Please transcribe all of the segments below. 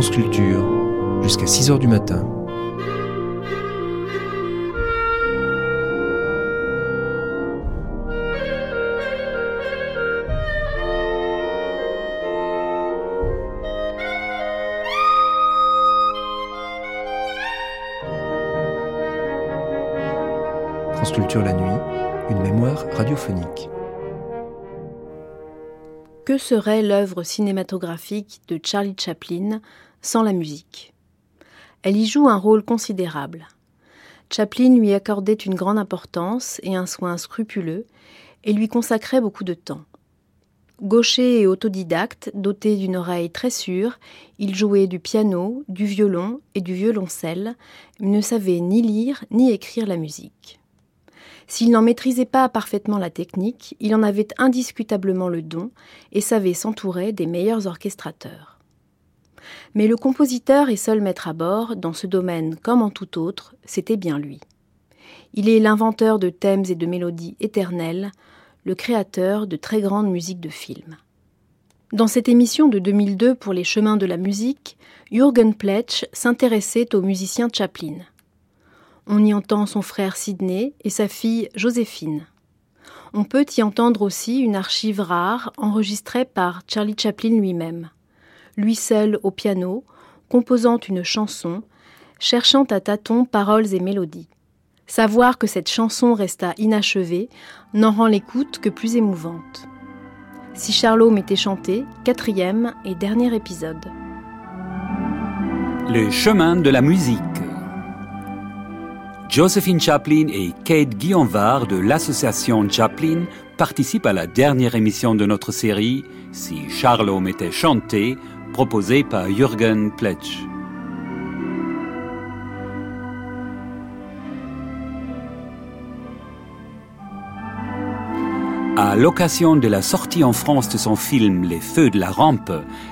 France Culture, jusqu'à 6 h du matin. France Culture la nuit, une mémoire radiophonique. Que serait l'œuvre cinématographique de Charlie Chaplin sans la musique Elle y joue un rôle considérable. Chaplin lui accordait une grande importance et un soin scrupuleux et lui consacrait beaucoup de temps. Gaucher et autodidacte, doté d'une oreille très sûre, il jouait du piano, du violon et du violoncelle, mais ne savait ni lire ni écrire la musique. S'il n'en maîtrisait pas parfaitement la technique, il en avait indiscutablement le don et savait s'entourer des meilleurs orchestrateurs. Mais le compositeur et seul maître à bord, dans ce domaine comme en tout autre, c'était bien lui. Il est l'inventeur de thèmes et de mélodies éternelles, le créateur de très grandes musiques de films. Dans cette émission de 2002 pour les chemins de la musique, Jürgen Pletsch s'intéressait au musicien Chaplin. On y entend son frère Sidney et sa fille Joséphine. On peut y entendre aussi une archive rare enregistrée par Charlie Chaplin lui-même. Lui seul au piano, composant une chanson, cherchant à tâtons paroles et mélodies. Savoir que cette chanson resta inachevée n'en rend l'écoute que plus émouvante. Si Charlot m'était chanté, quatrième et dernier épisode. Les chemins de la musique. Josephine Chaplin et Kate Guillonvar de l'association Chaplin participent à la dernière émission de notre série Si Charlot m'était chanté, proposée par Jürgen Pletsch. À l'occasion de la sortie en France de son film Les Feux de la Rampe,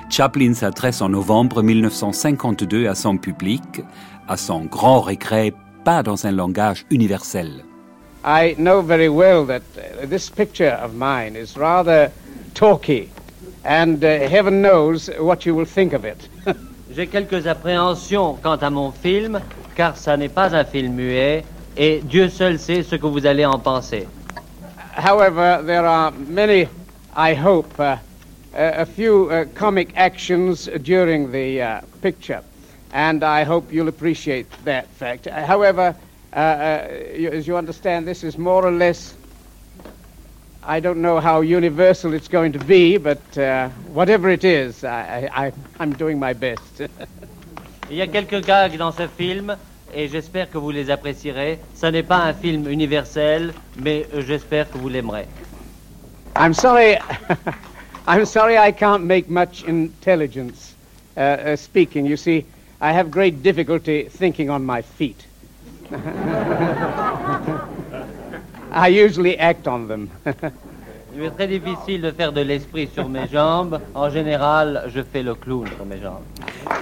Chaplin s'adresse en novembre 1952 à son public, à son grand regret pas dans un langage universel. I know very well that uh, this picture of mine is rather talky, and uh, heaven knows what you will think of it. J'ai quelques appréhensions quant à mon film, car ça n'est pas un film muet, et Dieu seul sait ce que vous allez en penser. However, there are many, I hope, uh, a few uh, comic actions during the uh, picture and I hope you'll appreciate that fact. Uh, however, uh, uh, you, as you understand, this is more or less. I don't know how universal it's going to be, but uh, whatever it is, I, I, I'm doing my best. Il y a quelques gags dans ce film et j'espère que vous les apprécierez. Ce n'est pas un film universel, mais j'espère que vous l'aimerez. I'm sorry. I'm sorry I can't make much intelligence uh, uh, speaking. You see, I have great difficulty thinking on my feet. I usually act on them. Il est très difficile de faire de l'esprit sur mes jambes. En général, je fais le clown sur mes jambes.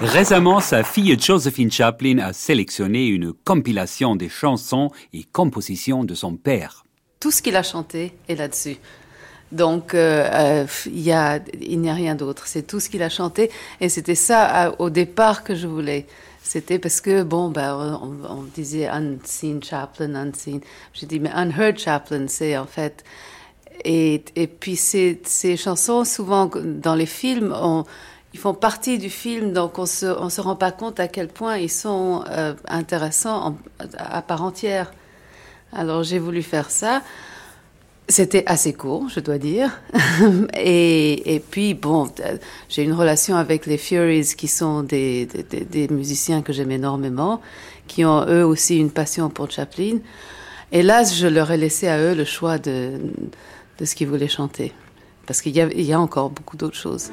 Récemment, sa fille Josephine Chaplin a sélectionné une compilation des chansons et compositions de son père. Tout ce qu'il a chanté est là-dessus. Donc, euh, euh, il y a, il n'y a rien d'autre. C'est tout ce qu'il a chanté. Et c'était ça au départ que je voulais. C'était parce que, bon, ben, on, disait unseen Chaplin, unseen. J'ai dit, mais unheard Chaplin, c'est en fait. Et, puis, ces, chansons, souvent, dans les films, ils font partie du film, donc on se, se rend pas compte à quel point ils sont euh, intéressants à part entière. Alors, j'ai voulu faire ça. C'était assez court, je dois dire. et, et, puis, bon, j'ai une relation avec les Furies qui sont des, des, musiciens que j'aime énormément, qui ont eux aussi une passion pour Chaplin. Là, je leur ai laissé à eux le choix de, de ce qu'ils voulaient chanter. Parce qu'il y, a, y a encore beaucoup d'autres choses.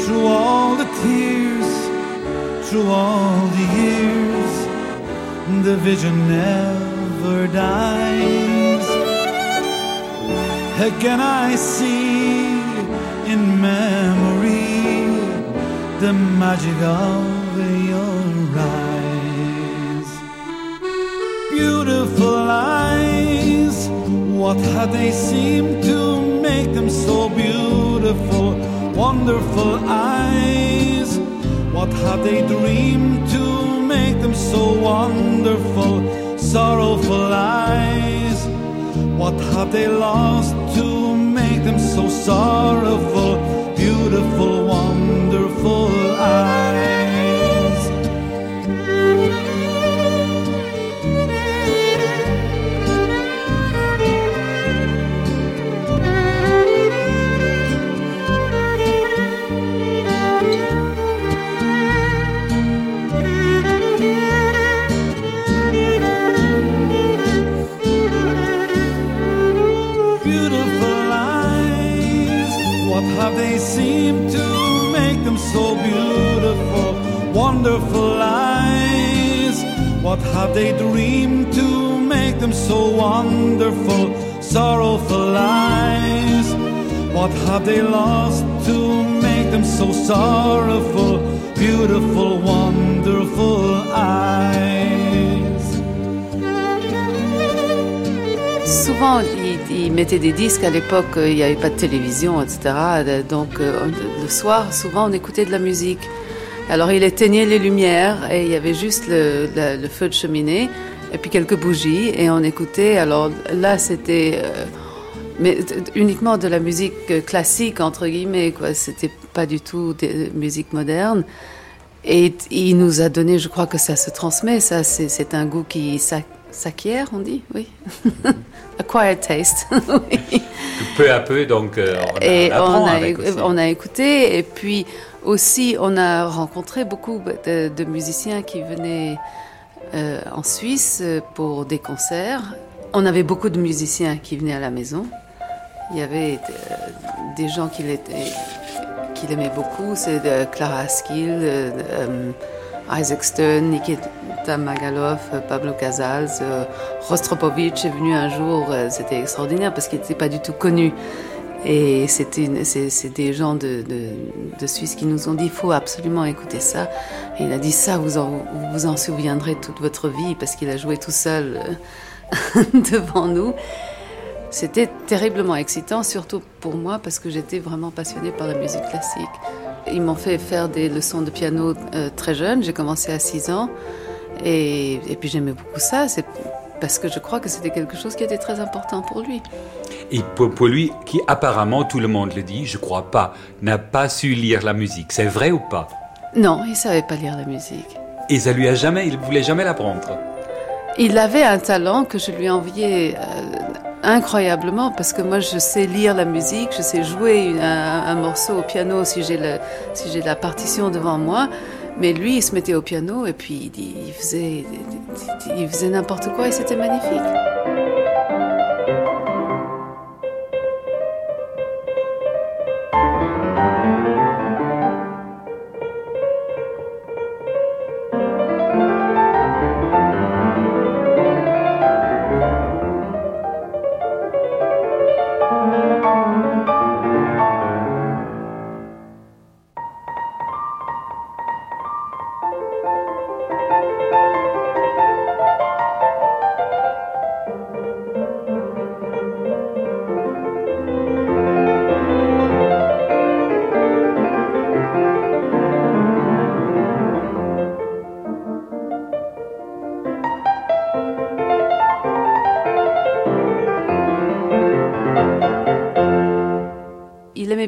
Through all the tears, through all the years, the vision never dies. Again I see in memory the magic of your eyes. Beautiful eyes, what had they seemed to make them so beautiful? Wonderful eyes, What have they dreamed to make them so wonderful, sorrowful eyes? Have they lost to make them so sorrowful, beautiful, wonderful eyes? Wonderful eyes? What have they dreamed to make them so wonderful, sorrowful eyes? What have they lost to make them so sorrowful, beautiful, wonderful eyes? Souvent, il, il mettait des disques. À l'époque, euh, il n'y avait pas de télévision, etc. Euh, Donc, euh, le soir, souvent, on écoutait de la musique. Alors, il éteignait les lumières et il y avait juste le, feu de cheminée et puis quelques bougies et on écoutait. Alors là, c'était euh, mais uniquement de la musique euh, classique entre guillemets. Quoi, c'était pas du tout de musique moderne. Et il nous a donné, je crois que ça se transmet. Ça, c'est un goût qui s'ac- s'acquiert, on dit, oui. Acquired taste. oui. Peu à peu, donc, euh, on, a- Et on a, on a écouté, et puis aussi on a rencontré beaucoup de, musiciens qui venaient euh, en Suisse euh, pour des concerts. On avait beaucoup de musiciens qui venaient à la maison. Il y avait euh, des gens qui l'aimaient beaucoup, c'est Clara Askill, Isaac Stern, Nikita Magaloff, euh, Pablo Casals, Rostropovich est venu un jour, c'était extraordinaire parce qu'il n'était pas du tout connu. Et c'est des gens de, de, de Suisse qui nous ont dit il faut absolument écouter ça. Il a dit ça, vous en, vous vous en souviendrez toute votre vie parce qu'il a joué tout seul euh, devant nous. C'était terriblement excitant, surtout pour moi parce que j'étais vraiment passionnée par la musique classique. Ils m'ont fait faire des leçons de piano euh, très jeune, j'ai commencé à 6 ans et, et puis j'aimais beaucoup ça. Parce que je crois que c'était quelque chose qui était très important pour lui. Et pour, pour lui, qui apparemment, tout le monde le dit, je crois pas, n'a pas su lire la musique. C'est vrai ou pas? Non, il savait pas lire la musique. Et ça lui a jamais, il voulait jamais l'apprendre? Il avait un talent que je lui enviais euh, incroyablement parce que moi je sais lire la musique, je sais jouer une- un, un morceau au piano si j'ai si j'ai la partition devant moi. Mais lui, il se mettait au piano et puis il, faisait, il faisait n'importe quoi et c'était magnifique.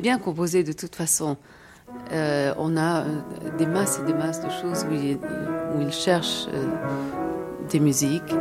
Bien composer de toute façon. Euh, on a euh, des masses et des masses de choses où il, où cherche euh, des musiques.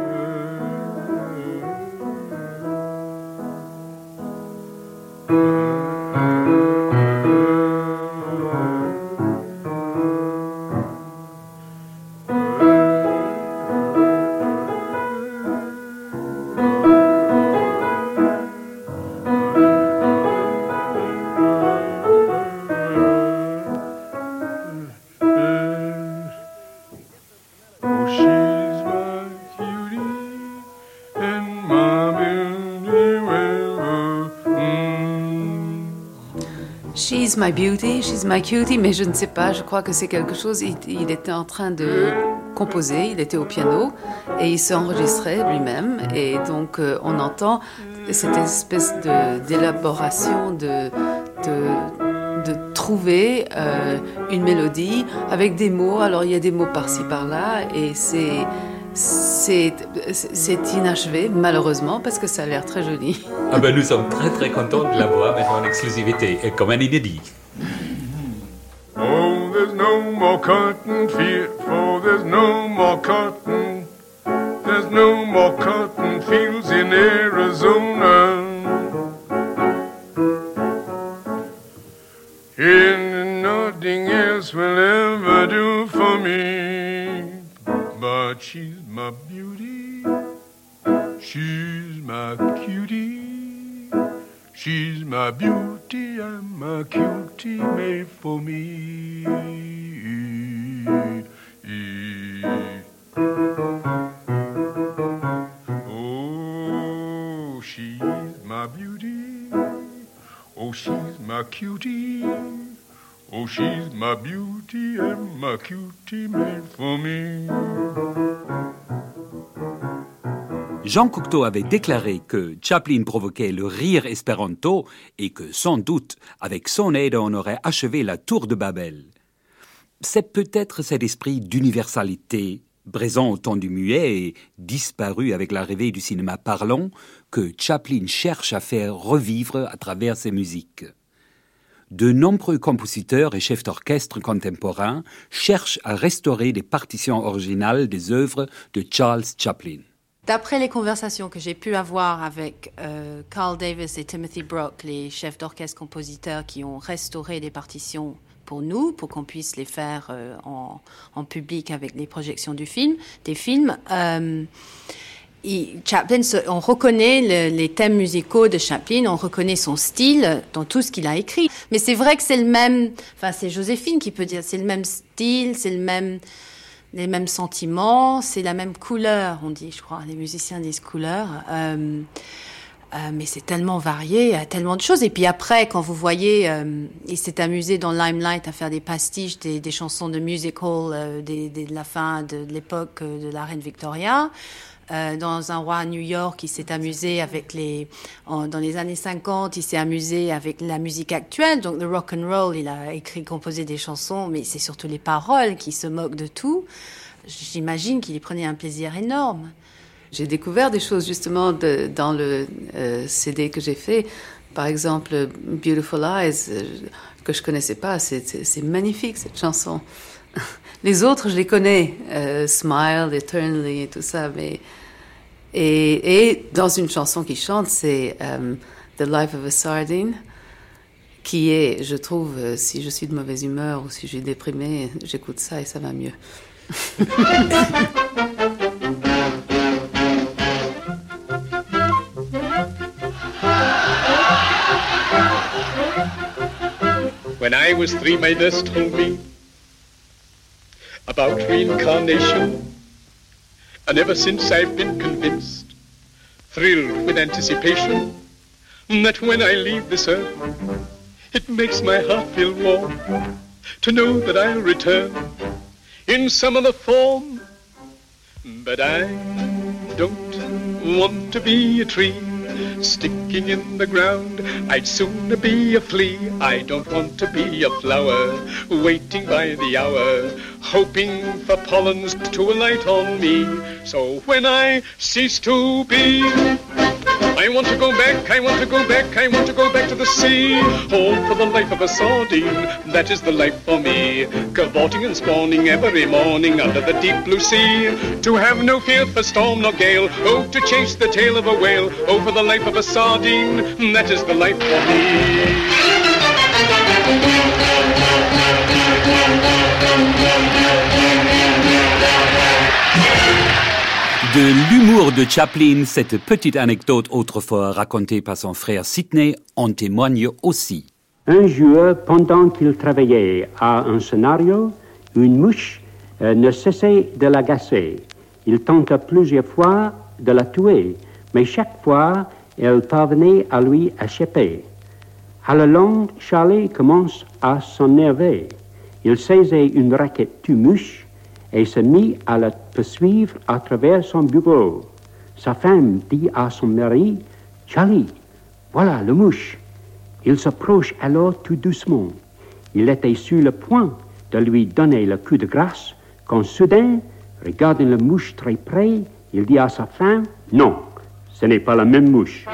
She's my beauty, she's my cutie, mais je ne sais pas, je crois que c'est quelque chose. Il, était en train de composer, il était au piano et il s'enregistrait lui-même. Et donc euh, on entend cette espèce d'élaboration de, de, de trouver euh, une mélodie avec des mots. Alors il y a des mots par-ci par-là et c'est inachevé malheureusement parce que ça a l'air très joli. Ah ben nous sommes très très contents de l'avoir maintenant en exclusivité et comme un inédit. Oh, there's no more cotton field, for there's no more cotton. There's no more cotton fields in Arizona. Jean Cocteau avait déclaré que Chaplin provoquait le rire espéranto et que sans doute, avec son aide, on aurait achevé la tour de Babel. C'est peut-être cet esprit d'universalité, présent au temps du muet et disparu avec l'arrivée du cinéma parlant, que Chaplin cherche à faire revivre à travers ses musiques. De nombreux compositeurs et chefs d'orchestre contemporains cherchent à restaurer les partitions originales des œuvres de Charles Chaplin. D'après les conversations que j'ai pu avoir avec euh, Carl Davis et Timothy Brock, les chefs d'orchestre compositeurs qui ont restauré des partitions pour nous, pour qu'on puisse les faire euh, en, en, public avec les projections du film, des films, euh, Chaplin, on reconnaît le, les thèmes musicaux de Chaplin, on reconnaît son style dans tout ce qu'il a écrit. Mais c'est vrai que c'est le même, enfin c'est Joséphine qui peut dire, c'est le même style, c'est le même les mêmes sentiments, c'est la même couleur, on dit, je crois. Les musiciens disent couleur. Euh, euh, mais c'est tellement varié, il y a tellement de choses. Et puis après, quand vous voyez, euh, il s'est amusé dans Limelight à faire des pastiches des, des chansons de musical euh, des, des, de la fin de, de l'époque de la reine Victoria. Euh, dans un roi à New York, il s'est amusé avec les, dans les années 50, il s'est amusé avec la musique actuelle, donc le rock and roll. Il a écrit, composé des chansons, mais c'est surtout les paroles qui se moquent de tout. J'imagine qu'il y prenait un plaisir énorme. J'ai découvert des choses justement dans le euh, CD que j'ai fait. Par exemple, Beautiful Eyes, euh, que je connaissais pas. C'est magnifique cette chanson. Les autres, je les connais, Smile, Eternally et tout ça, mais et, dans une chanson qui chante, c'est um, The Life of a Sardine, qui est, je trouve, euh, si je suis de mauvaise humeur ou si je suis déprimée, j'écoute ça et ça va mieux. When I was three, my nurse told me about reincarnation. And ever since I've been convinced, thrilled with anticipation, that when I leave this earth, it makes my heart feel warm to know that I'll return in some other form. But I don't want to be a tree sticking in the ground. I'd sooner be a flea. I don't want to be a flower waiting by the hour, hoping for pollens to alight on me. So when I cease to be, I want to go back, I want to go back, I want to go back to the sea. Home for the life of a sardine, that is the life for me. Cavorting and spawning every morning under the deep blue sea. To have no fear for storm nor gale, oh, to chase the tail of a whale. Oh, for the life of a sardine, that is the life for De l'humour de Chaplin, cette petite anecdote autrefois racontée par son frère Sidney en témoigne aussi. Un jour, pendant qu'il travaillait à un scénario, une mouche euh, ne cessait de l'agacer. Il tenta plusieurs fois de la tuer, mais chaque fois, elle parvenait à lui échapper. À la longue, Charlie commence à s'énerver. Il saisit une raquette de mouche et se mit à la poursuivre à travers son bureau. Sa femme dit à son mari, Charlie, voilà le mouche. Il s'approche alors tout doucement. Il était sur le point de lui donner le coup de grâce quand soudain, regardant la mouche très près, il dit à sa femme, non, ce n'est pas la même mouche.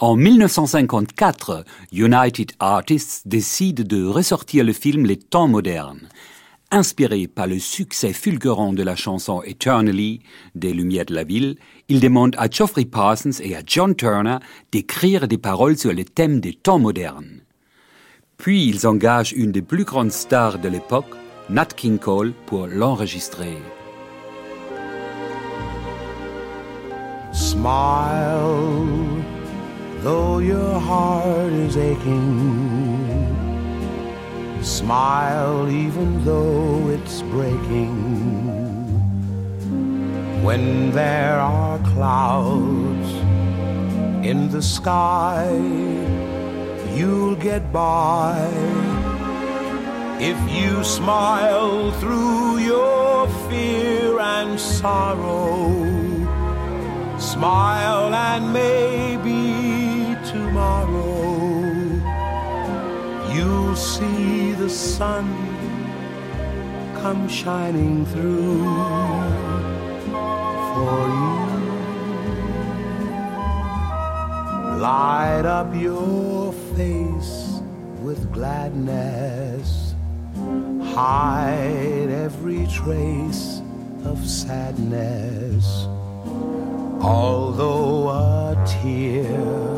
En 1954, United Artists décide de ressortir le film Les temps modernes. Inspiré par le succès fulgurant de la chanson Eternally des Lumières de la Ville, il demande à Geoffrey Parsons et à John Turner d'écrire des paroles sur le thème des temps modernes. Puis ils engagent une des plus grandes stars de l'époque, Nat King Cole, pour l'enregistrer. Though your heart is aching. Smile even though it's breaking. When there are clouds in the sky, you'll get by. If you smile through your fear and sorrow, smile and maybe tomorrow you'll see the sun come shining through for you. Light up your face with gladness, hide every trace of sadness. Although a tear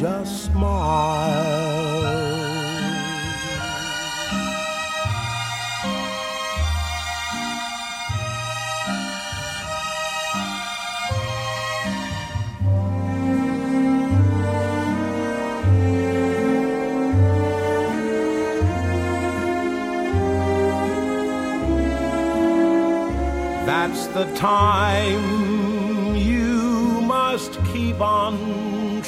just smile. That's the time you must keep on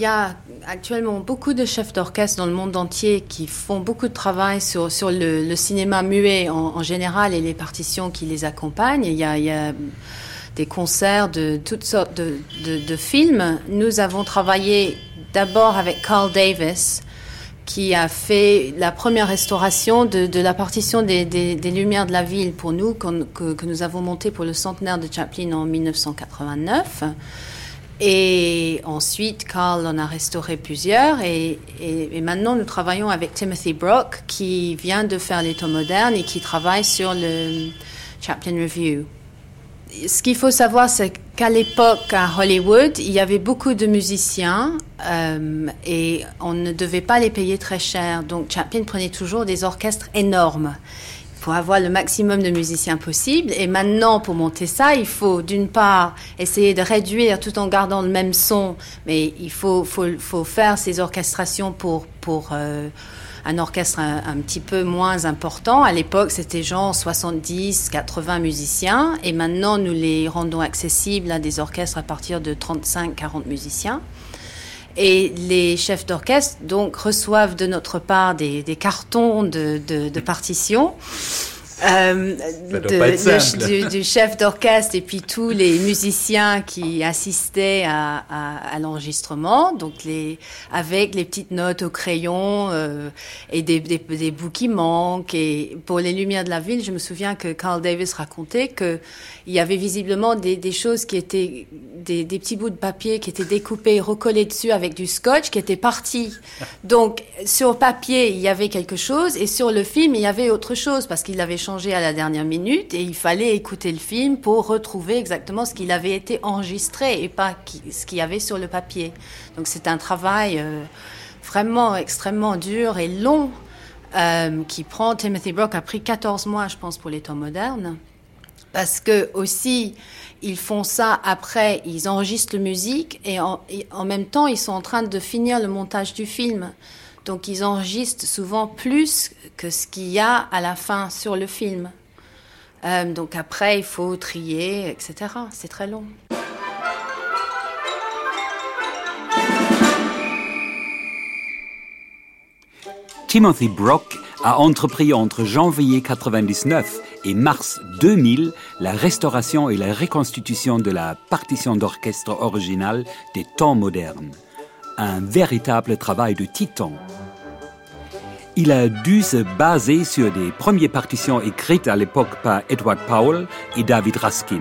Y a actuellement beaucoup de chefs d'orchestre dans le monde entier qui font beaucoup de travail sur, le, cinéma muet en, général et les partitions qui les accompagnent. Il y a, des concerts de toutes sortes de, films. Nous avons travaillé d'abord avec Carl Davis, qui a fait la première restauration de, la partition des, Lumières de la Ville pour nous, que, nous avons monté pour le centenaire de Chaplin en 1989. Et ensuite, Carl en a restauré plusieurs. Et, maintenant, nous travaillons avec Timothy Brock, qui vient de faire les temps modernes et qui travaille sur le Chaplin Review. Ce qu'il faut savoir, c'est qu'à l'époque, à Hollywood, il y avait beaucoup de musiciens euh, et on ne devait pas les payer très cher. Donc, Chaplin prenait toujours des orchestres énormes pour avoir le maximum de musiciens possible. Et maintenant, pour monter ça, il faut d'une part essayer de réduire tout en gardant le même son, mais il faut, faut, faut faire ces orchestrations pour, pour euh, un orchestre un, petit peu moins important. À l'époque, c'était genre 70, 80 musiciens, et maintenant, nous les rendons accessibles à des orchestres à partir de 35, 40 musiciens. Et les chefs d'orchestre donc reçoivent de notre part des, cartons de, de, de partitions. Euh, de, du, du, chef d'orchestre et puis tous les musiciens qui assistaient à, à, à l'enregistrement, donc les avec les petites notes au crayon euh, et des, des, des, bouts qui manquent. Et pour les Lumières de la ville, je me souviens que Carl Davis racontait que il y avait visiblement des, des choses qui étaient des, des, petits bouts de papier qui étaient découpés recollés dessus avec du scotch qui étaient partis. Donc sur papier il y avait quelque chose et sur le film il y avait autre chose parce qu'il avait changé à la dernière minute et il fallait écouter le film pour retrouver exactement ce qu'il avait été enregistré et pas ce qu'il y avait sur le papier. Donc c'est un travail euh, vraiment extrêmement dur et long euh, qui prend. Timothy Brock a pris 14 mois, je pense, pour les temps modernes. Parce que aussi, ils font ça après, ils enregistrent la musique et en, et en même temps, ils sont en train de finir le montage du film. Donc ils enregistrent souvent plus que ce qu'il y a à la fin sur le film. Euh, donc après, il faut trier, etc. C'est très long. Timothy Brock a entrepris entre janvier 99 et mars 2000 la restauration et la reconstitution de la partition d'orchestre originale des temps modernes. Un véritable travail de titan. Il a dû se baser sur des premières partitions écrites à l'époque par Edward Powell et David Raskin,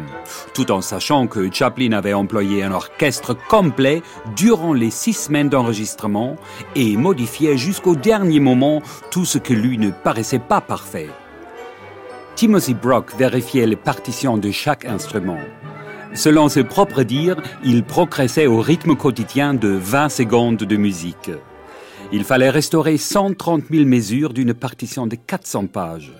tout en sachant que Chaplin avait employé un orchestre complet durant les six semaines d'enregistrement et modifiait jusqu'au dernier moment tout ce que lui ne paraissait pas parfait. Timothy Brock vérifiait les partitions de chaque instrument. Selon ses propres dires, il progressait au rythme quotidien de 20 secondes de musique. Il fallait restaurer 130 000 mesures d'une partition de 400 pages.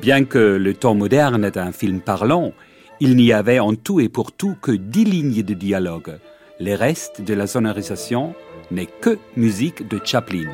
Bien que le temps moderne est un film parlant, il n'y avait en tout et pour tout que 10 lignes de dialogue. Le reste de la sonorisation n'est que musique de Chaplin.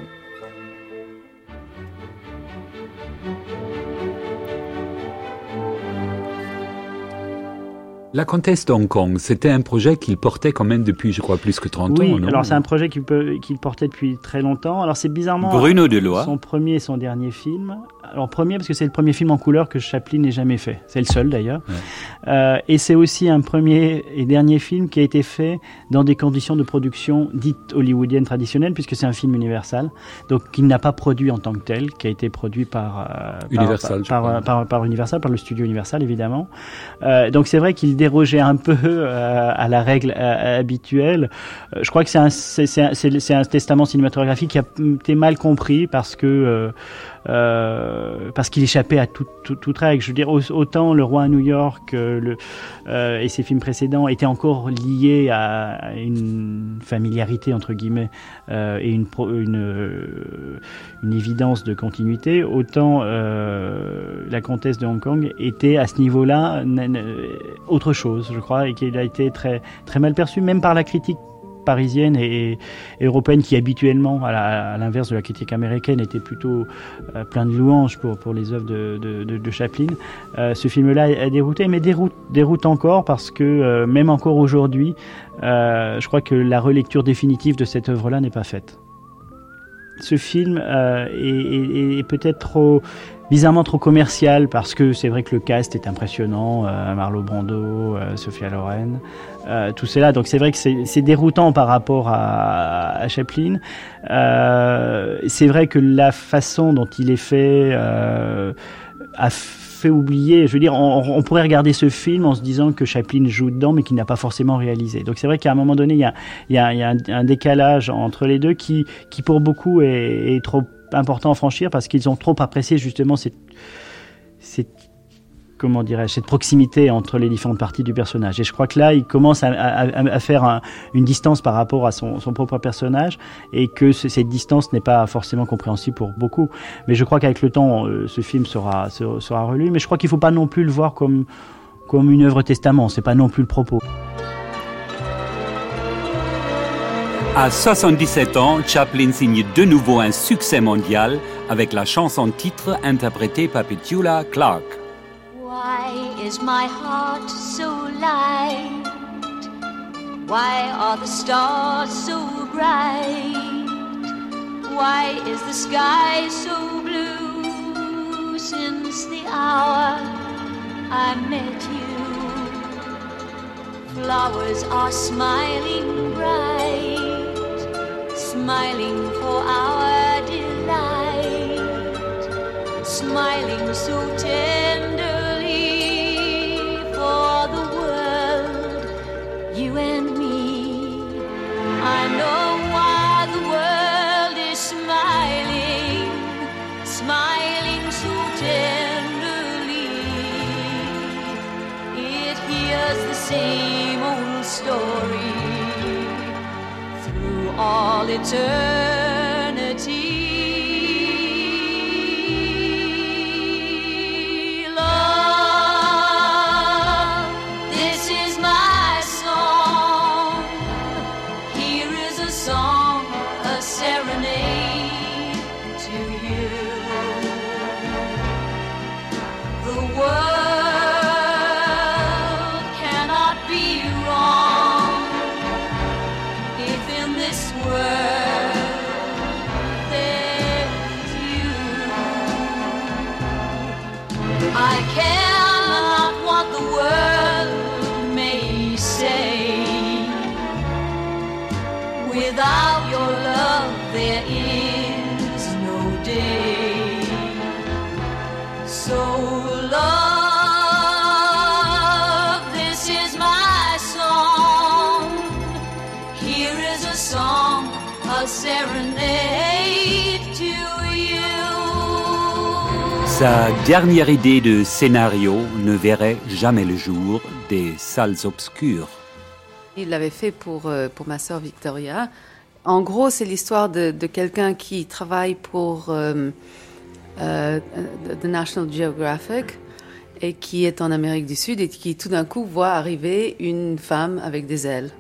La comtesse d'Hong Kong, c'était un projet qu'il portait quand même depuis, je crois, plus que 30 oui, ans. non? alors c'est un projet qu'il peut- qu'il portait depuis très longtemps. Alors c'est bizarrement Bruno Deloy. son premier et son dernier film. Alors premier parce que c'est le premier film en couleur que Chaplin n'ait jamais fait. C'est le seul d'ailleurs. Euh, et c'est aussi un premier et dernier film qui a été fait dans des conditions de production dites hollywoodiennes traditionnelles puisque c'est un film universal. Donc qu'il n'a pas produit en tant que tel, qui a été produit par euh, Universal, par, par, par, par Universal, par le studio Universal évidemment. Euh, donc c'est vrai qu'il dérogeait un peu euh, à la règle euh, habituelle. Euh, je crois que c'est un, c'est, un, un testament cinématographique qui a été mal compris parce que euh, parce qu'il échappait à toute tout, toute règle. Je veux dire, au- autant Le Roi à New York euh, euh, et ses films précédents étaient encore liés à une familiarité entre guillemets et une, évidence de continuité, autant la comtesse de Hong Kong était à ce niveau-là autre chose, je crois, et qu'il a été très très mal perçu, même par la critique parisienne et, européenne qui habituellement, à l'inverse de la critique américaine, était plutôt euh, plein de louanges pour, pour les œuvres de, Chaplin. Euh, ce film-là a dérouté, mais déroute, encore parce que euh, même encore aujourd'hui, je crois que la relecture définitive de cette œuvre-là n'est pas faite. Ce film est, peut-être trop bizarrement trop commercial parce que c'est vrai que le cast est impressionnant, euh, Marlo Brando, Sophia Loren, euh, tout cela. Donc c'est vrai que c'est déroutant par rapport à, à Chaplin. Euh, c'est vrai que la façon dont il est fait euh, a fait oublier. Je veux dire, on, on pourrait regarder ce film en se disant que Chaplin joue dedans, mais qu'il n'a pas forcément réalisé. Donc c'est vrai qu'à un moment donné, il y a, y a- y a un, un décalage entre les deux qui, qui pour beaucoup est, est trop important à franchir parce qu'ils ont trop apprécié justement cette, cette comment dirais-je, cette proximité entre les différentes parties du personnage. Et je crois que là, il commence à, faire un- une distance par rapport à son, son propre personnage et que ce- cette distance n'est pas forcément compréhensible pour beaucoup. Mais je crois qu'avec le temps, euh, ce film sera, sera, sera relu. Mais je crois qu'il ne faut pas non plus le voir comme, comme une œuvre testament. C'est pas non plus le propos. À 77 ans, Chaplin signe de nouveau un succès mondial avec la chanson titre interprétée par Petula Clark. Why is my heart so light? Why are the stars so bright? Why is the sky so blue since the hour I met you? Flowers are smiling bright, smiling for our delight, smiling so tenderly Without your love, there is no day. So, love, this is my song. Here is a song, a serenade to you. Sa dernière idée de scénario ne verrait jamais le jour des salles obscures. Il l'avait fait pour, euh, pour ma sœur Victoria. En gros, c'est l'histoire de, de quelqu'un qui travaille pour euh, euh, The National Geographic et qui est en Amérique du Sud et qui tout d'un coup voit arriver une femme avec des ailes.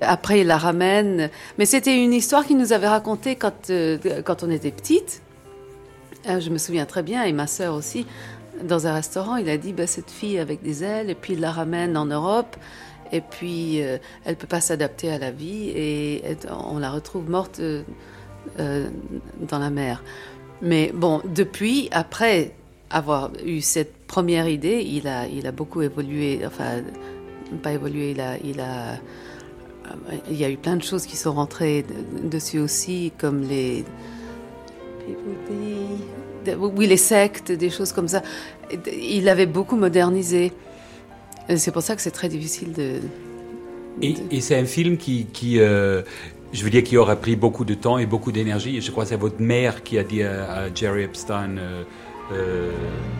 Après, il la ramène. Mais c'était une histoire qu'il nous avait racontée quand, euh, quand on était petite. Euh, je me souviens très bien, et ma sœur aussi, dans un restaurant, il a dit bah, cette fille avec des ailes, et puis il la ramène en Europe, et puis euh, elle peut pas s'adapter à la vie, et on la retrouve morte euh, euh, dans la mer. Mais bon, depuis, après avoir eu cette première idée, il a, il a beaucoup évolué, enfin, pas évolué, il a, il a, il y a eu plein de choses qui sont rentrées de- dessus aussi, comme les, oui, les sectes, des choses comme ça. Il avait beaucoup modernisé. C'est pour ça que c'est très difficile de. Et, et c'est un film qui, qui euh, je veux dire, qui aura pris beaucoup de temps et beaucoup d'énergie. Et je crois que c'est votre mère qui a dit à, à Jerry Epstein, euh, euh,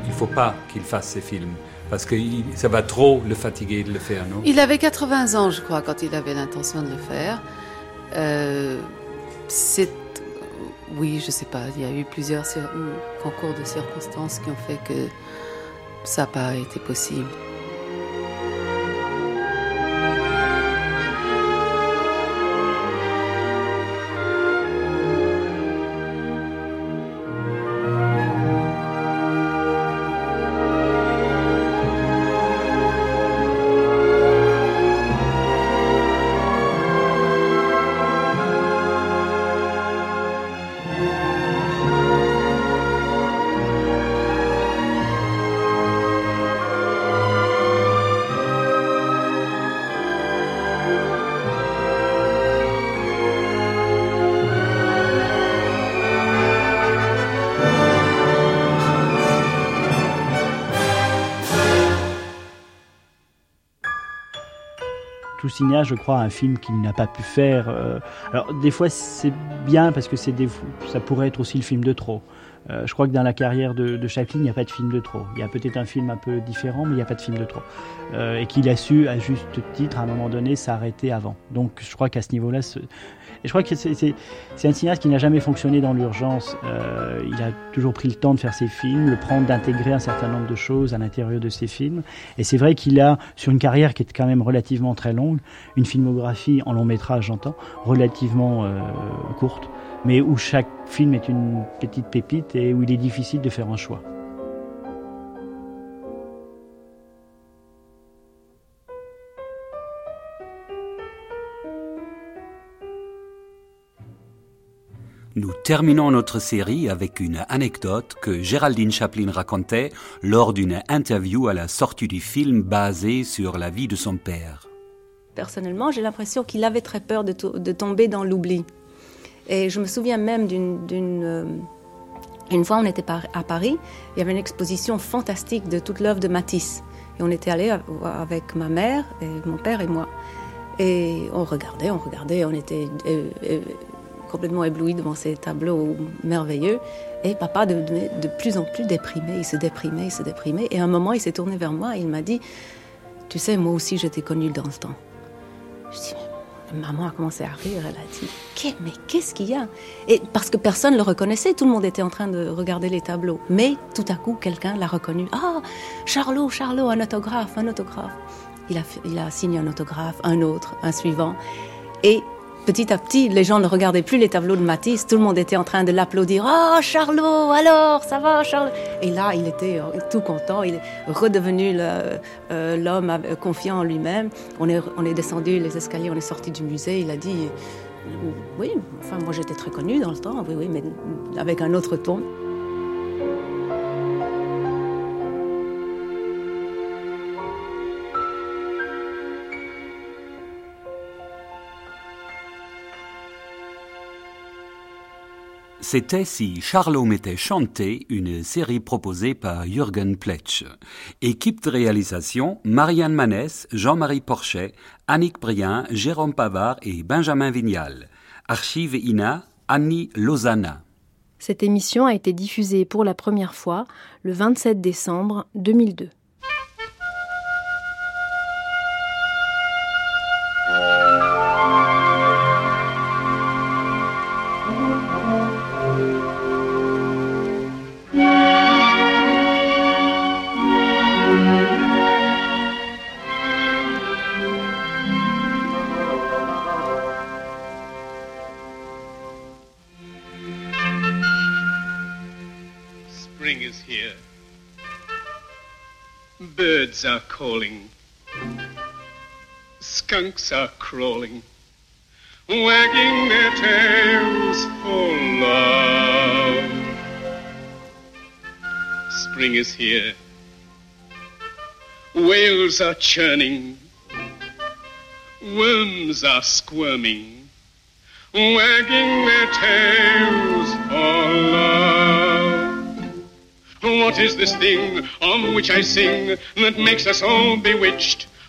il faut pas qu'il fasse ces films. Parce que il- ça va trop le fatiguer de le faire, non? Il avait 80 ans, je crois, quand il avait l'intention de le faire. C'est. Oui, je sais pas. Il y a eu plusieurs concours de circonstances qui ont fait que ça n'a pas été possible. Je crois, un film qu'il n'a pas pu faire. euh, alors, des fois, c'est bien parce que c'est des, ça pourrait être aussi le film de trop. Euh, je crois que dans la carrière de, de Chaplin, il n'y a pas de film de trop. Il y a peut-être un film un peu différent, mais il n'y a pas de film de trop. Euh, et qu'il a su, à juste titre, à un moment donné, s'arrêter avant. Donc, je crois qu'à ce niveau-là, et je crois que c'est- un cinéaste qui n'a jamais fonctionné dans l'urgence. Euh, il a toujours pris le temps de faire ses films, le prendre d'intégrer un certain nombre de choses à l'intérieur de ses films. Et c'est vrai qu'il a, sur une carrière qui est quand même relativement très longue, une filmographie en long métrage, j'entends, relativement euh, courte, mais où chaque film est une petite pépite et où il est difficile de faire un choix. Nous terminons notre série avec une anecdote que Géraldine Chaplin racontait lors d'une interview à la sortie du film basé sur la vie de son père. Personnellement, j'ai l'impression qu'il avait très peur de, tomber dans l'oubli. Et je me souviens même d'une... Euh, une fois, on était à Paris, il y avait une exposition fantastique de toute l'œuvre de Matisse. Et on était allé avec ma mère, mon père et moi. Et on regardait, on regardait, on était euh, euh, complètement ébloui devant ces tableaux merveilleux. Et papa devenait de plus en plus déprimé, il se déprimait, il se déprimait. Et à un moment, il s'est tourné vers moi et il m'a dit, tu sais, moi aussi, je t'ai connue dans ce temps. Je dis, maman a commencé à rire, elle a dit, mais qu'est-ce qu'il y a? Et parce que personne ne le reconnaissait, tout le monde était en train de regarder les tableaux. Mais tout à coup, quelqu'un l'a reconnu. Ah, Charlot, Charlot, un autographe, un autographe. Il a, il a signé un autographe, un autre, un suivant. Et petit à petit, les gens ne regardaient plus les tableaux de Matisse. Tout le monde était en train de l'applaudir. Oh, Charlot, alors, ça va, Charlot Et là, il était euh, tout content. Il est redevenu euh, l'homme euh, confiant en lui-même. On est, on est descendu les escaliers, on est sorti du musée. Il a dit Oui, enfin, moi j'étais très connu dans le temps, oui, oui, mais avec un autre ton. C'était si Charlot m'était chanté, une série proposée par Jürgen Pletsch. Équipe de réalisation Marianne Manès, Jean-Marie Porchet, Annick Brien, Jérôme Pavard et Benjamin Vignal. Archive INA, Annie Lozana. Cette émission a été diffusée pour la première fois le 27 décembre 2002. skunks are crawling, wagging their tails for love. Spring is here. Whales are churning. Worms are squirming, wagging their tails for love. What is this thing on which I sing that makes us all bewitched?